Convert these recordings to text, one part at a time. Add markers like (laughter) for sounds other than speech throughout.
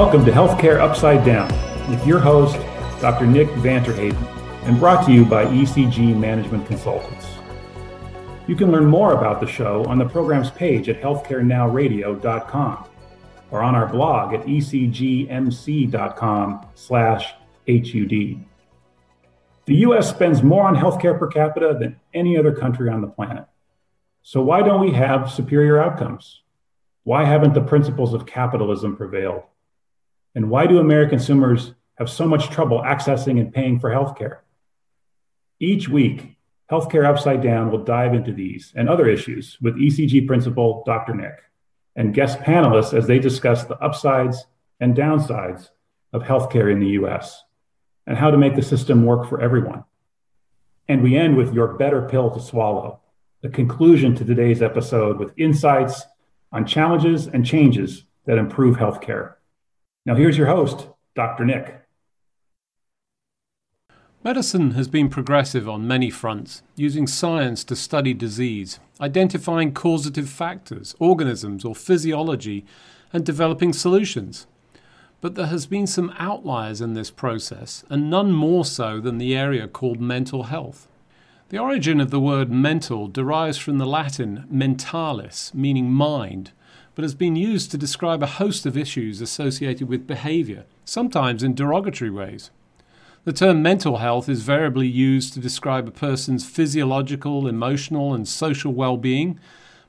Welcome to Healthcare Upside Down with your host, Dr. Nick van Terheyden, and brought to you by ECG Management Consultants. You can learn more about the show on the program's page at healthcarenowradio.com or on our blog at ecgmc.com slash HUD. The US spends more on healthcare per capita than any other country on the planet. So why don't we have superior outcomes? Why haven't the principles of capitalism prevailed? And why do American consumers have so much trouble accessing and paying for healthcare? Each week, Healthcare Upside Down will dive into these and other issues with ECG principal Dr. Nick and guest panelists as they discuss the upsides and downsides of healthcare in the US and how to make the system work for everyone. And we end with your better pill to swallow, the conclusion to today's episode with insights on challenges and changes that improve healthcare. Now, here's your host, Dr. Nick. Medicine has been progressive on many fronts, using science to study disease, identifying causative factors, organisms, or physiology, and developing solutions. But there has been some outliers in this process, and none more so than the area called mental health. The origin of the word mental derives from the Latin mentalis, meaning mind, but has been used to describe a host of issues associated with behavior, sometimes in derogatory ways. The term mental health is variably used to describe a person's physiological, emotional, and social well being,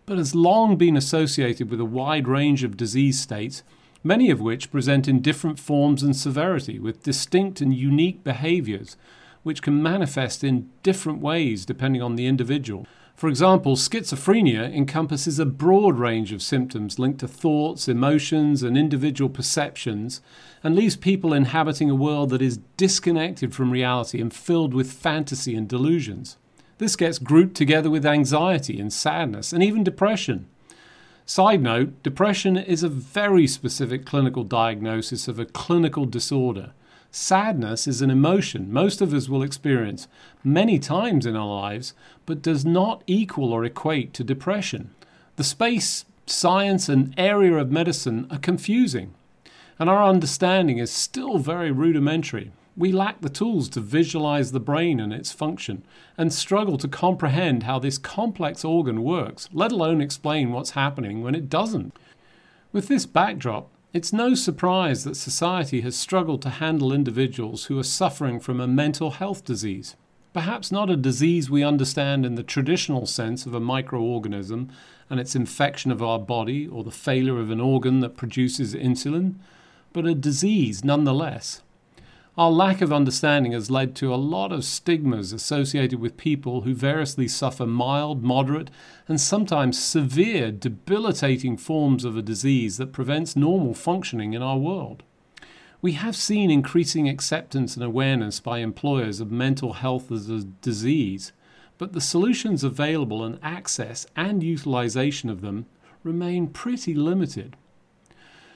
but has long been associated with a wide range of disease states, many of which present in different forms and severity with distinct and unique behaviors, which can manifest in different ways depending on the individual. For example, schizophrenia encompasses a broad range of symptoms linked to thoughts, emotions, and individual perceptions, and leaves people inhabiting a world that is disconnected from reality and filled with fantasy and delusions. This gets grouped together with anxiety and sadness and even depression. Side note depression is a very specific clinical diagnosis of a clinical disorder. Sadness is an emotion most of us will experience many times in our lives, but does not equal or equate to depression. The space, science, and area of medicine are confusing, and our understanding is still very rudimentary. We lack the tools to visualize the brain and its function, and struggle to comprehend how this complex organ works, let alone explain what's happening when it doesn't. With this backdrop, it's no surprise that society has struggled to handle individuals who are suffering from a mental health disease. Perhaps not a disease we understand in the traditional sense of a microorganism and its infection of our body or the failure of an organ that produces insulin, but a disease nonetheless. Our lack of understanding has led to a lot of stigmas associated with people who variously suffer mild, moderate, and sometimes severe, debilitating forms of a disease that prevents normal functioning in our world. We have seen increasing acceptance and awareness by employers of mental health as a disease, but the solutions available and access and utilization of them remain pretty limited.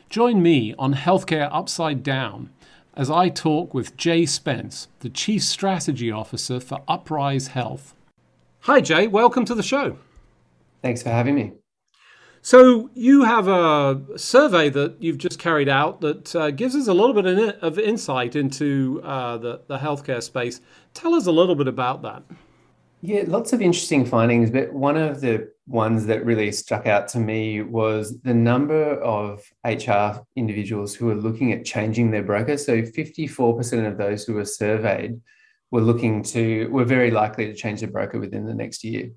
Join me on Healthcare Upside Down as I talk with Jay Spence, the Chief Strategy Officer for Uprise Health. Hi, Jay. Welcome to the show. Thanks for having me. So, you have a survey that you've just carried out that uh, gives us a little bit of insight into uh, the, the healthcare space. Tell us a little bit about that. Yeah, lots of interesting findings, but one of the ones that really stuck out to me was the number of HR individuals who are looking at changing their broker. So 54% of those who were surveyed were looking to, were very likely to change their broker within the next year.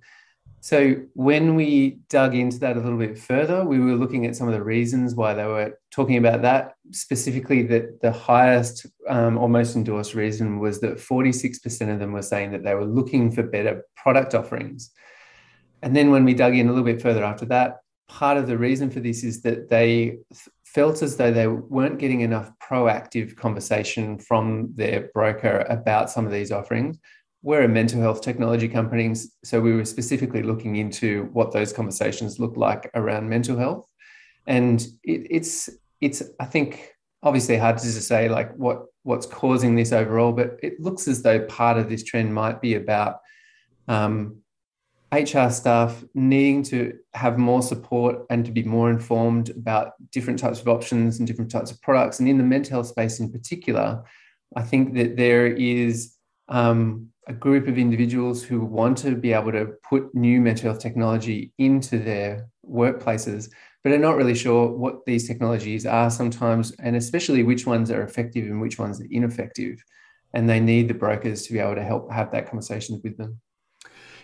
So when we dug into that a little bit further, we were looking at some of the reasons why they were talking about that. Specifically, that the highest um, or most endorsed reason was that 46% of them were saying that they were looking for better product offerings. And then when we dug in a little bit further after that, part of the reason for this is that they felt as though they weren't getting enough proactive conversation from their broker about some of these offerings we're a mental health technology company, so we were specifically looking into what those conversations look like around mental health, and it, it's it's I think obviously hard to say like what what's causing this overall, but it looks as though part of this trend might be about um, HR staff needing to have more support and to be more informed about different types of options and different types of products. And in the mental health space in particular, I think that there is um, a group of individuals who want to be able to put new mental health technology into their workplaces, but are not really sure what these technologies are sometimes, and especially which ones are effective and which ones are ineffective. And they need the brokers to be able to help have that conversation with them.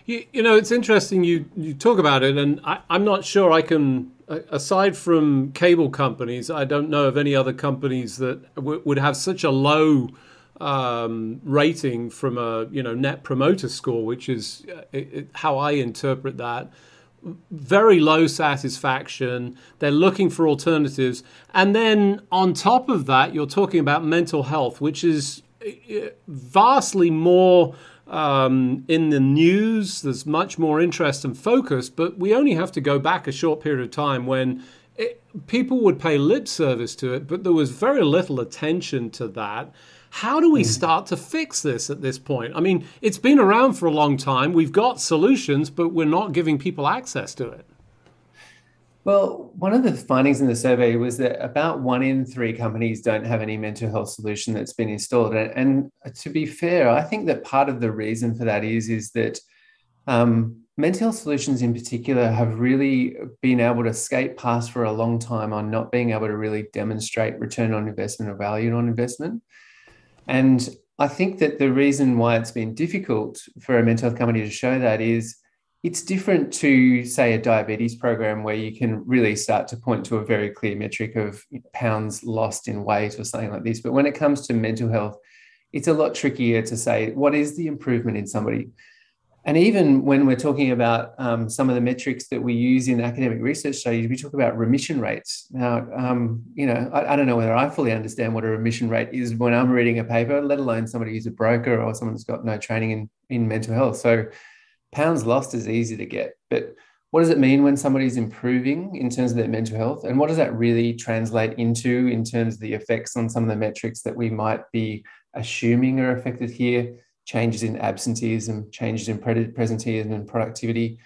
You, you know, it's interesting you, you talk about it, and I, I'm not sure I can, aside from cable companies, I don't know of any other companies that w- would have such a low um, rating from a you know net promoter score, which is uh, it, it, how I interpret that. Very low satisfaction. They're looking for alternatives, and then on top of that, you're talking about mental health, which is uh, vastly more um, in the news. There's much more interest and focus, but we only have to go back a short period of time when it, people would pay lip service to it, but there was very little attention to that. How do we hmm. start to fix this at this point? I mean, it's been around for a long time. We've got solutions, but we're not giving people access to it. Well, one of the findings in the survey was that about one in three companies don't have any mental health solution that's been installed. And, and to be fair, I think that part of the reason for that is, is that um, mental health solutions in particular have really been able to skate past for a long time on not being able to really demonstrate return on investment or value on investment. And I think that the reason why it's been difficult for a mental health company to show that is it's different to, say, a diabetes program where you can really start to point to a very clear metric of pounds lost in weight or something like this. But when it comes to mental health, it's a lot trickier to say what is the improvement in somebody. And even when we're talking about um, some of the metrics that we use in academic research studies, we talk about remission rates. Now, um, you know, I, I, don't know whether I fully understand what a remission rate is when I'm reading a paper, let alone somebody who's a broker or someone who's got no training in, in mental health. So pounds lost is easy to get, but what does it mean when somebody's improving in terms of their mental health? And what does that really translate into in terms of the effects on some of the metrics that we might be assuming are affected here? Changes in absenteeism, changes in presenteeism and productivity.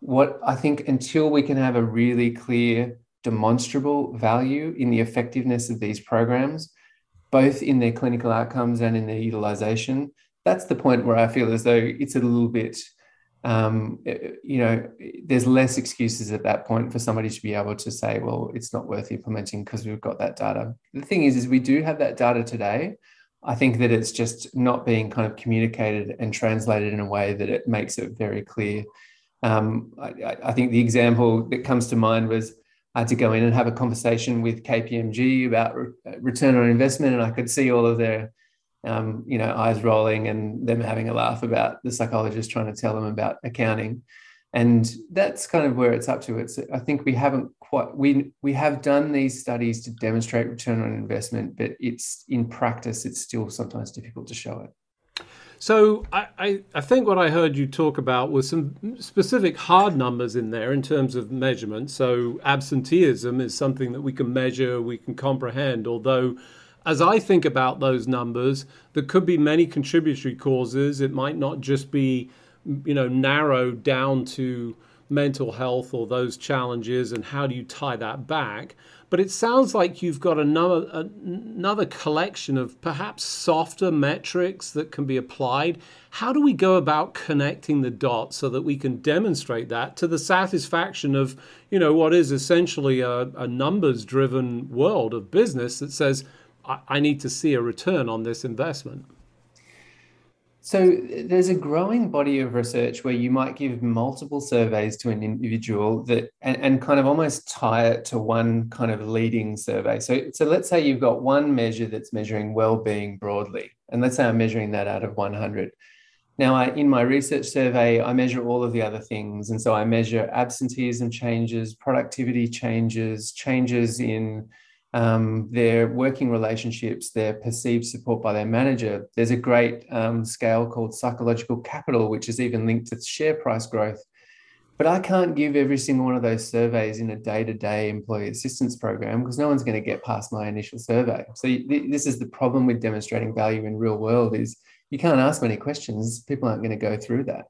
What I think until we can have a really clear, demonstrable value in the effectiveness of these programs, both in their clinical outcomes and in their utilization, that's the point where I feel as though it's a little bit um, you know, there's less excuses at that point for somebody to be able to say, well, it's not worth implementing because we've got that data. The thing is, is we do have that data today. I think that it's just not being kind of communicated and translated in a way that it makes it very clear. Um, I, I, think the example that comes to mind was I had to go in and have a conversation with KPMG about re- return on investment, and I could see all of their um, you know, eyes rolling and them having a laugh about the psychologist trying to tell them about accounting. And that's kind of where it's up to. It's I think we haven't quite we we have done these studies to demonstrate return on investment, but it's in practice it's still sometimes difficult to show it. So I, I, I, think what I heard you talk about was some specific hard numbers in there in terms of measurement. So absenteeism is something that we can measure, we can comprehend, although as I think about those numbers, there could be many contributory causes. It might not just be, you know, narrowed down to mental health or those challenges and how do you tie that back. But it sounds like you've got another another collection of perhaps softer metrics that can be applied. How do we go about connecting the dots so that we can demonstrate that to the satisfaction of, you know, what is essentially a, a numbers driven world of business that says I, need to see a return on this investment. So there's a growing body of research where you might give multiple surveys to an individual that and, and kind of almost tie it to one kind of leading survey. So, so let's say you've got one measure that's measuring well-being broadly, and let's say I'm measuring that out of 100. Now, I, in my research survey, I measure all of the other things. And so I measure absenteeism changes, productivity changes, changes in um, their working relationships, their perceived support by their manager. There's a great um, scale called psychological capital, which is even linked to share price growth. But I can't give every single one of those surveys in a day to day employee assistance program because no one's going to get past my initial survey. So this is the problem with demonstrating value in real world is you can't ask many questions. People aren't going to go through that.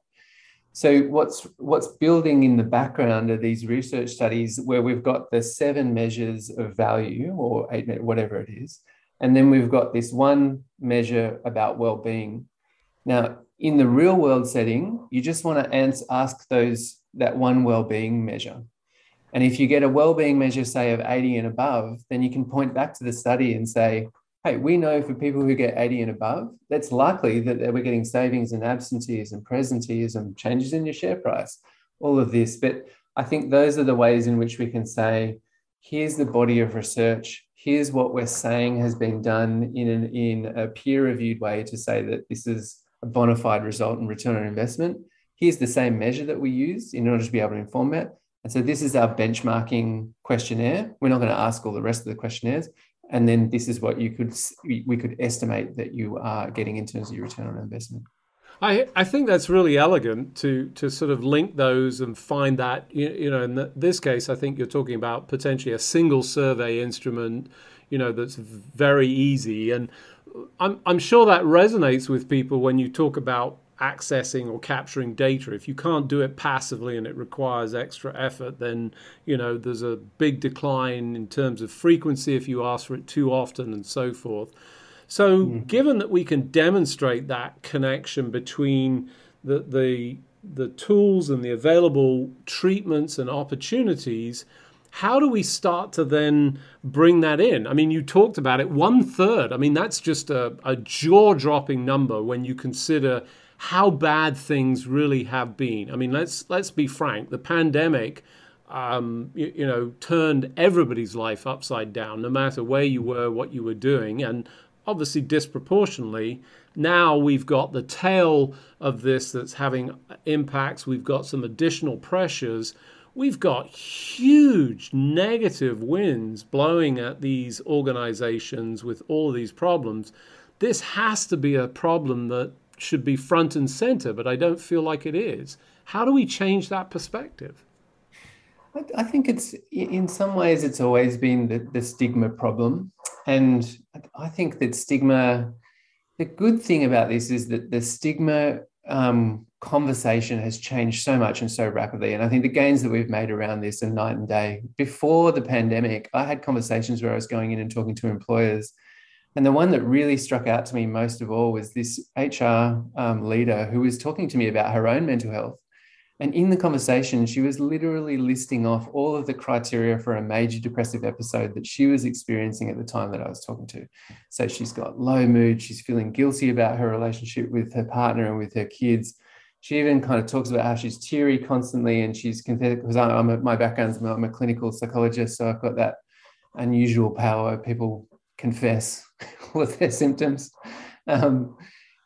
So what's what's building in the background are these research studies where we've got the seven measures of value or eight, whatever it is, and then we've got this one measure about well-being. Now, in the real world setting, you just want to ask those that one well-being measure. And if you get a well-being measure, say of 80 and above, then you can point back to the study and say, hey, we know for people who get 80 and above, that's likely that we're getting savings in absenteeism, presenteeism, changes in your share price, all of this. But I think those are the ways in which we can say, here's the body of research, here's what we're saying has been done in, an, in a peer reviewed way to say that this is a bona fide result and return on investment. Here's the same measure that we use in order to be able to inform that. And so this is our benchmarking questionnaire. We're not going to ask all the rest of the questionnaires and then this is what you could we could estimate that you are getting in terms of your return on investment. I, I think that's really elegant to to sort of link those and find that you, you know in this case I think you're talking about potentially a single survey instrument you know that's very easy and I'm I'm sure that resonates with people when you talk about accessing or capturing data. If you can't do it passively and it requires extra effort, then you know there's a big decline in terms of frequency if you ask for it too often and so forth. So, mm-hmm. given that we can demonstrate that connection between the the the tools and the available treatments and opportunities, how do we start to then bring that in? I mean, you talked about it, one third. I mean, that's just a, a jaw dropping number when you consider how bad things really have been. I mean, let's let's be frank. The pandemic, um, you, you, know, turned everybody's life upside down, no matter where you were, what you were doing, and obviously disproportionately. Now we've got the tail of this that's having impacts. We've got some additional pressures. We've got huge negative winds blowing at these organizations with all of these problems. This has to be a problem that should be front and center, but I don't feel like it is. How do we change that perspective? I think it's in some ways it's always been the, the stigma problem, and I think that stigma. The good thing about this is that the stigma um, conversation has changed so much and so rapidly. And I think the gains that we've made around this are night and day. Before the pandemic, I had conversations where I was going in and talking to employers and the one that really struck out to me most of all was this HR um, leader who was talking to me about her own mental health. And in the conversation, she was literally listing off all of the criteria for a major depressive episode that she was experiencing at the time that I was talking to. So she's got low mood, she's feeling guilty about her relationship with her partner and with her kids. She even kind of talks about how she's teary constantly and she's because I'm a, my background's I'm a clinical psychologist, so I've got that unusual power. People confess of their symptoms. Um,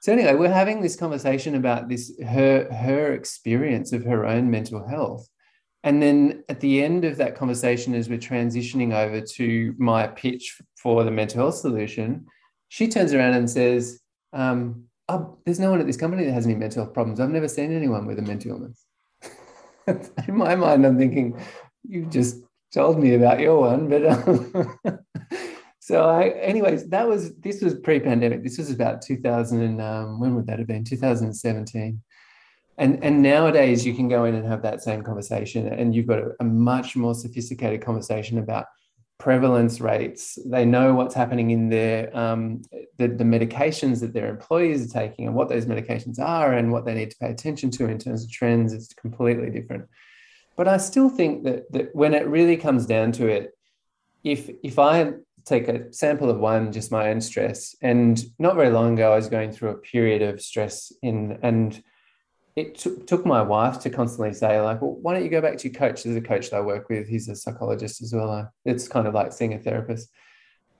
so anyway, we're having this conversation about this her her experience of her own mental health. And then at the end of that conversation, as we're transitioning over to my pitch for the mental health solution, she turns around and says, um, oh, "There's no one at this company that has any mental health problems. I've never seen anyone with a mental illness." (laughs) In my mind, I'm thinking, "You just told me about your one, but." Um, so I, anyways, that was this was pre-pandemic. This was about 2000 and um, when would that have been? 2017. And and nowadays you can go in and have that same conversation, and you've got a, a much more sophisticated conversation about prevalence rates. They know what's happening in their um, the, the medications that their employees are taking, and what those medications are, and what they need to pay attention to in terms of trends. It's completely different. But I still think that that when it really comes down to it, if if I take a sample of one, just my own stress. And not very long ago, I was going through a period of stress in, and it t- took my wife to constantly say, like, well, why don't you go back to your coach? There's a coach that I work with. He's a psychologist as well. It's kind of like seeing a therapist.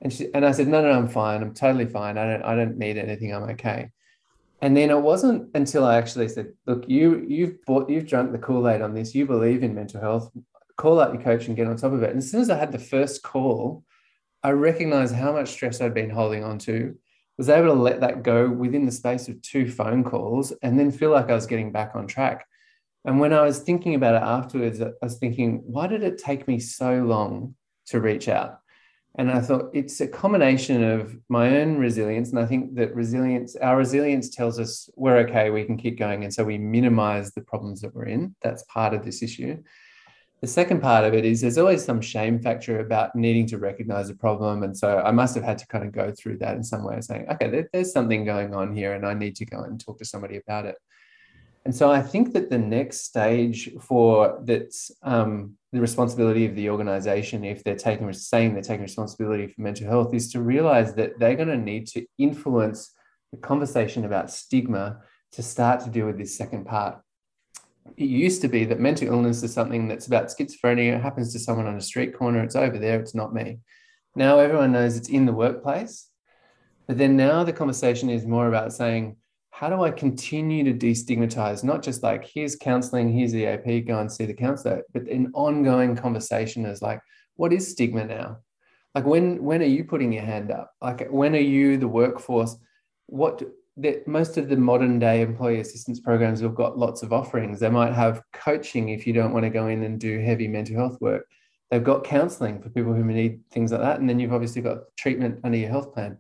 And she, and I said, no, no, I'm fine. I'm totally fine. I don't, I don't need anything. I'm okay. And then it wasn't until I actually said, look, you, you've bought, you've drunk the Kool-Aid on this. You believe in mental health. Call out your coach and get on top of it. And as soon as I had the first call, I recognized how much stress I'd been holding on to, was able to let that go within the space of two phone calls and then feel like I was getting back on track. And when I was thinking about it afterwards, I was thinking, why did it take me so long to reach out? And I thought it's a combination of my own resilience. And I think that resilience, our resilience tells us we're okay, we can keep going. And so we minimize the problems that we're in. That's part of this issue. The second part of it is there's always some shame factor about needing to recognize a problem. And so I must have had to kind of go through that in some way, saying, okay, there, there's something going on here and I need to go and talk to somebody about it. And so I think that the next stage for that's um, the responsibility of the organization, if they're taking saying they're taking responsibility for mental health, is to realize that they're going to need to influence the conversation about stigma to start to deal with this second part. It used to be that mental illness is something that's about schizophrenia. It happens to someone on a street corner. It's over there. It's not me. Now everyone knows it's in the workplace. But then now the conversation is more about saying, how do I continue to destigmatize, not just like, here's counseling, here's EAP, go and see the counselor, but an ongoing conversation is like, what is stigma now? Like when when are you putting your hand up? Like when are you the workforce? What that most of the modern day employee assistance programs have got lots of offerings. They might have coaching if you don't want to go in and do heavy mental health work. They've got counseling for people who need things like that. And then you've obviously got treatment under your health plan.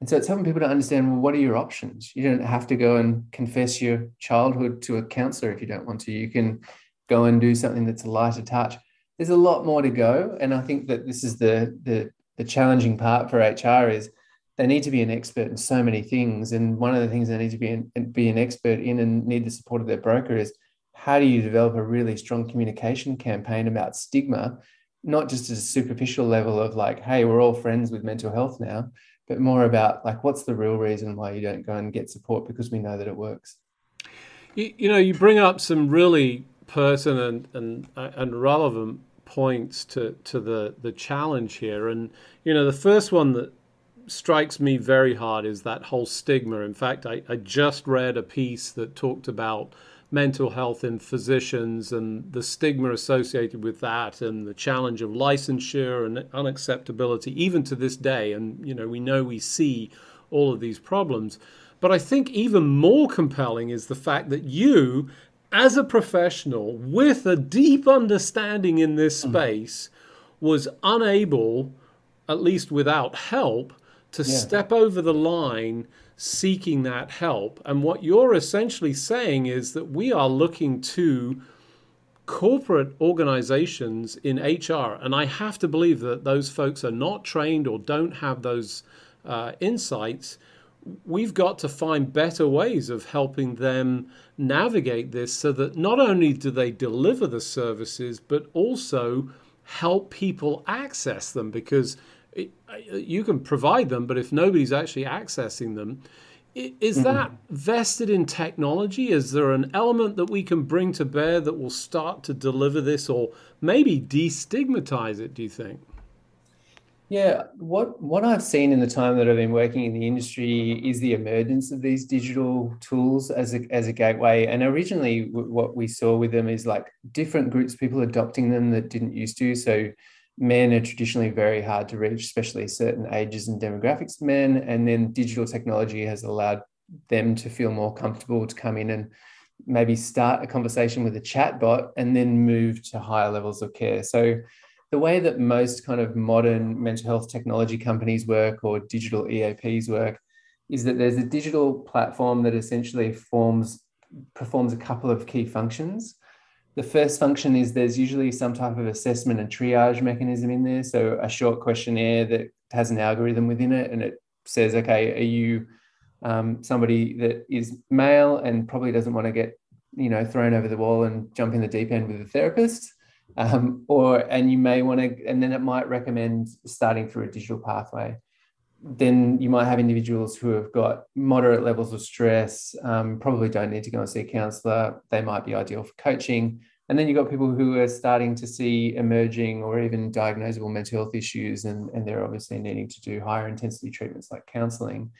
And so it's helping people to understand well, what are your options? You don't have to go and confess your childhood to a counselor if you don't want to. You can go and do something that's a lighter touch. There's a lot more to go. And I think that this is the the, the challenging part for HR is they need to be an expert in so many things. And one of the things they need to be an, be an expert in and need the support of their broker is how do you develop a really strong communication campaign about stigma, not just at a superficial level of like, hey, we're all friends with mental health now, but more about like what's the real reason why you don't go and get support because we know that it works. You, you know, you bring up some really pertinent and and relevant points to to the the challenge here, and you know, the first one that strikes me very hard is that whole stigma. In fact, I, I just read a piece that talked about mental health in physicians and the stigma associated with that and the challenge of licensure and unacceptability even to this day and you know we know we see all of these problems but i think even more compelling is the fact that you as a professional with a deep understanding in this space was unable at least without help to yeah. step over the line seeking that help. And what you're essentially saying is that we are looking to corporate organizations in HR, and I have to believe that those folks are not trained or don't have those uh, insights. We've got to find better ways of helping them navigate this so that not only do they deliver the services, but also help people access them because Uh, you can provide them, but if nobody's actually accessing them, is that vested in technology? Is there an element that we can bring to bear that will start to deliver this or maybe destigmatize it, do you think? Yeah, what what I've seen in the time that I've been working in the industry is the emergence of these digital tools as a, as a gateway. And originally, what we saw with them is like different groups of people adopting them that didn't used to. So men are traditionally very hard to reach, especially certain ages and demographics of men. And then digital technology has allowed them to feel more comfortable to come in and maybe start a conversation with a chat bot and then move to higher levels of care. So the way that most kind of modern mental health technology companies work or digital EAPs work is that there's a digital platform that essentially forms performs a couple of key functions. The first function is there's usually some type of assessment and triage mechanism in there. So a short questionnaire that has an algorithm within it, and it says, okay, are you um, somebody that is male and probably doesn't want to get you know thrown over the wall and jump in the deep end with a therapist, um, or and you may want to, and then it might recommend starting through a digital pathway then you might have individuals who have got moderate levels of stress, um, probably don't need to go and see a counselor. They might be ideal for coaching. And then you've got people who are starting to see emerging or even diagnosable mental health issues, and, and they're obviously needing to do higher intensity treatments like counseling.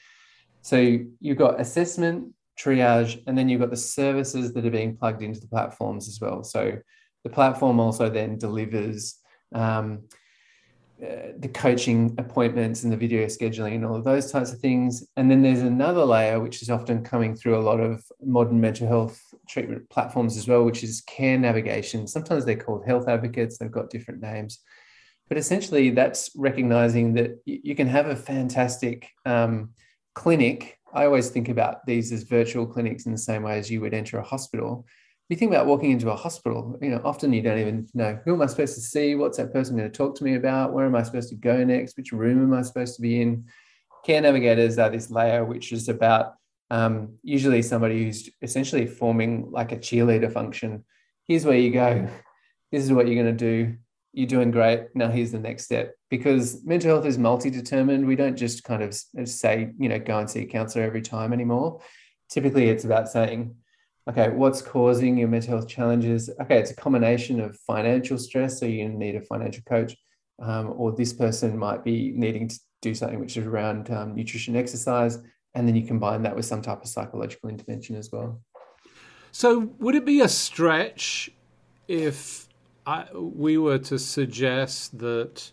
So you've got assessment, triage, and then you've got the services that are being plugged into the platforms as well. So the platform also then delivers. Um, uh, the coaching appointments and the video scheduling and all of those types of things. And then there's another layer, which is often coming through a lot of modern mental health treatment platforms as well, which is care navigation. Sometimes they're called health advocates, they've got different names. But essentially, that's recognizing that you can have a fantastic um, clinic. I always think about these as virtual clinics in the same way as you would enter a hospital. You think about walking into a hospital, you know, often you don't even know who am I supposed to see? What's that person going to talk to me about? Where am I supposed to go next? Which room am I supposed to be in? Care navigators are this layer which is about um, usually somebody who's essentially forming like a cheerleader function. Here's where you go. This is what you're going to do you're doing great. Now here's the next step. Because mental health is multi-determined. We don't just kind of say, you know, go and see a counselor every time anymore. Typically, it's about saying, okay, what's causing your mental health challenges? Okay, it's a combination of financial stress, so you need a financial coach, um, or this person might be needing to do something which is around um, nutrition, exercise, and then you combine that with some type of psychological intervention as well. So, would it be a stretch if I, we were to suggest that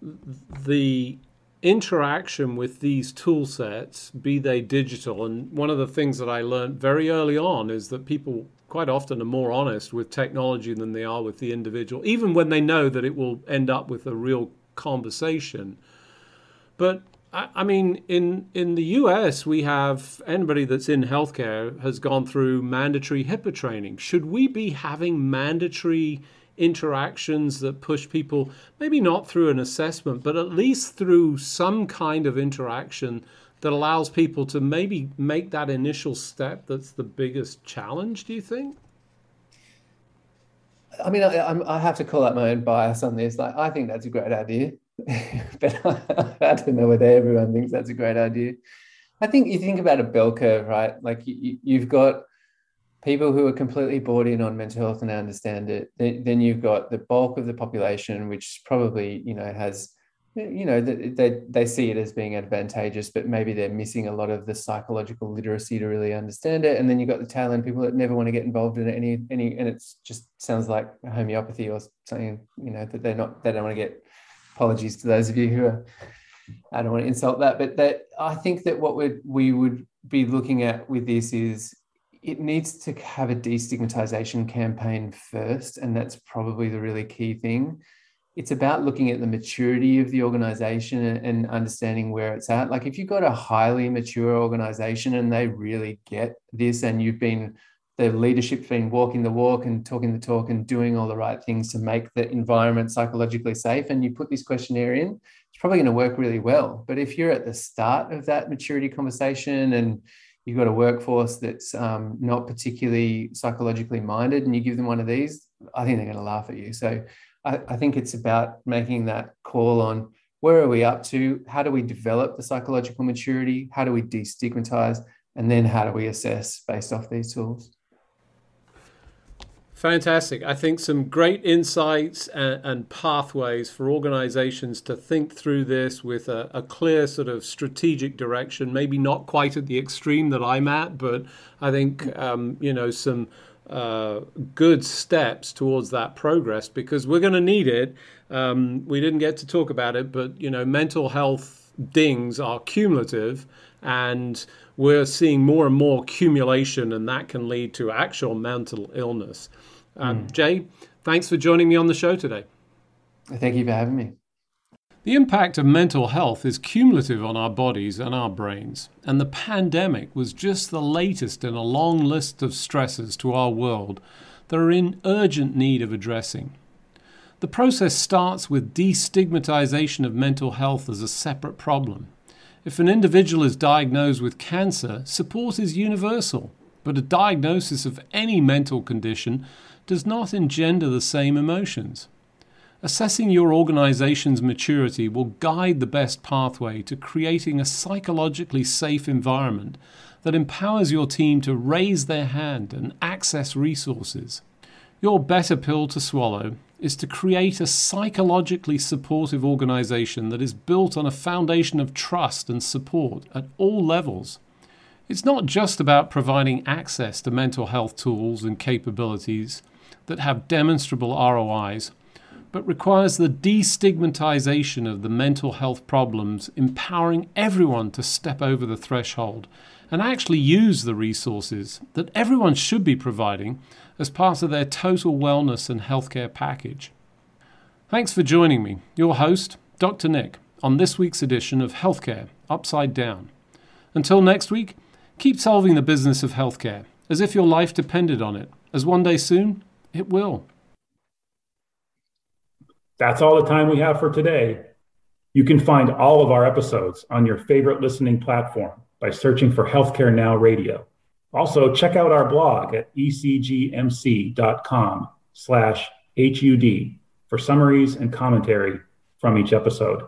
the interaction with these tool sets, be they digital, and one of the things that I learned very early on is that people quite often are more honest with technology than they are with the individual, even when they know that it will end up with a real conversation. But I, mean, in in the U.S., we have anybody that's in healthcare has gone through mandatory HIPAA training. Should we be having mandatory interactions that push people, maybe not through an assessment, but at least through some kind of interaction that allows people to maybe make that initial step that's the biggest challenge, do you think? I mean, I, I, have to call out my own bias on this. Like, I think that's a great idea. (laughs) but (laughs) I, don't know whether everyone thinks that's a great idea. I think you think about a bell curve, right? Like you, you've got people who are completely bought in on mental health and understand it. Then, then you've got the bulk of the population, which probably you know has you know they, they see it as being advantageous but maybe they're missing a lot of the psychological literacy to really understand it and then you've got the tail end people that never want to get involved in any any and it just sounds like homeopathy or something you know that they're not they don't want to get apologies to those of you who are I don't want to insult that, but that I think that what we we would be looking at with this is it needs to have a destigmatization campaign first, and that's probably the really key thing. It's about looking at the maturity of the organization and understanding where it's at. Like if you've got a highly mature organization and they really get this, and you've been the leadership's been walking the walk and talking the talk and doing all the right things to make the environment psychologically safe and you put this questionnaire in it's probably going to work really well but if you're at the start of that maturity conversation and you've got a workforce that's um, not particularly psychologically minded and you give them one of these i think they're going to laugh at you. So I, I think it's about making that call on where are we up to? How do we develop the psychological maturity? How do we destigmatize? And then how do we assess based off these tools Fantastic. I think some great insights and, and, pathways for organizations to think through this with a, a, clear sort of strategic direction, maybe not quite at the extreme that I'm at, but I think, um, you know, some uh, good steps towards that progress because we're going to need it. Um, we didn't get to talk about it, but, you know, mental health dings are cumulative and we're seeing more and more accumulation, and that can lead to actual mental illness. Um, mm. Jay, thanks for joining me on the show today. Thank you for having me. The impact of mental health is cumulative on our bodies and our brains, and the pandemic was just the latest in a long list of stresses to our world that are in urgent need of addressing. The process starts with destigmatization of mental health as a separate problem. If an individual is diagnosed with cancer, support is universal, but a diagnosis of any mental condition does not engender the same emotions. Assessing your organization's maturity will guide the best pathway to creating a psychologically safe environment that empowers your team to raise their hand and access resources. Your better pill to swallow is to create a psychologically supportive organization that is built on a foundation of trust and support at all levels. It's not just about providing access to mental health tools and capabilities that have demonstrable ROIs, but requires the destigmatization of the mental health problems, empowering everyone to step over the threshold and actually use the resources that everyone should be providing as part of their total wellness and healthcare package. Thanks for joining me, your host, Dr. Nick, on this week's edition of Healthcare Upside Down. Until next week, keep solving the business of healthcare as if your life depended on it, as one day soon it will. That's all the time we have for today. You can find all of our episodes on your favorite listening platform by searching for Healthcare Now Radio. Also, check out our blog at ecgmc.com slash HUD for summaries and commentary from each episode.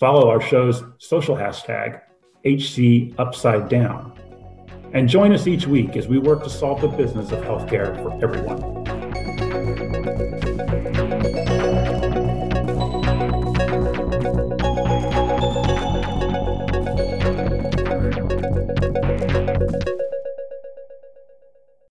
Follow our show's social hashtag, HC Upside Down. And join us each week as we work to solve the business of healthcare for everyone.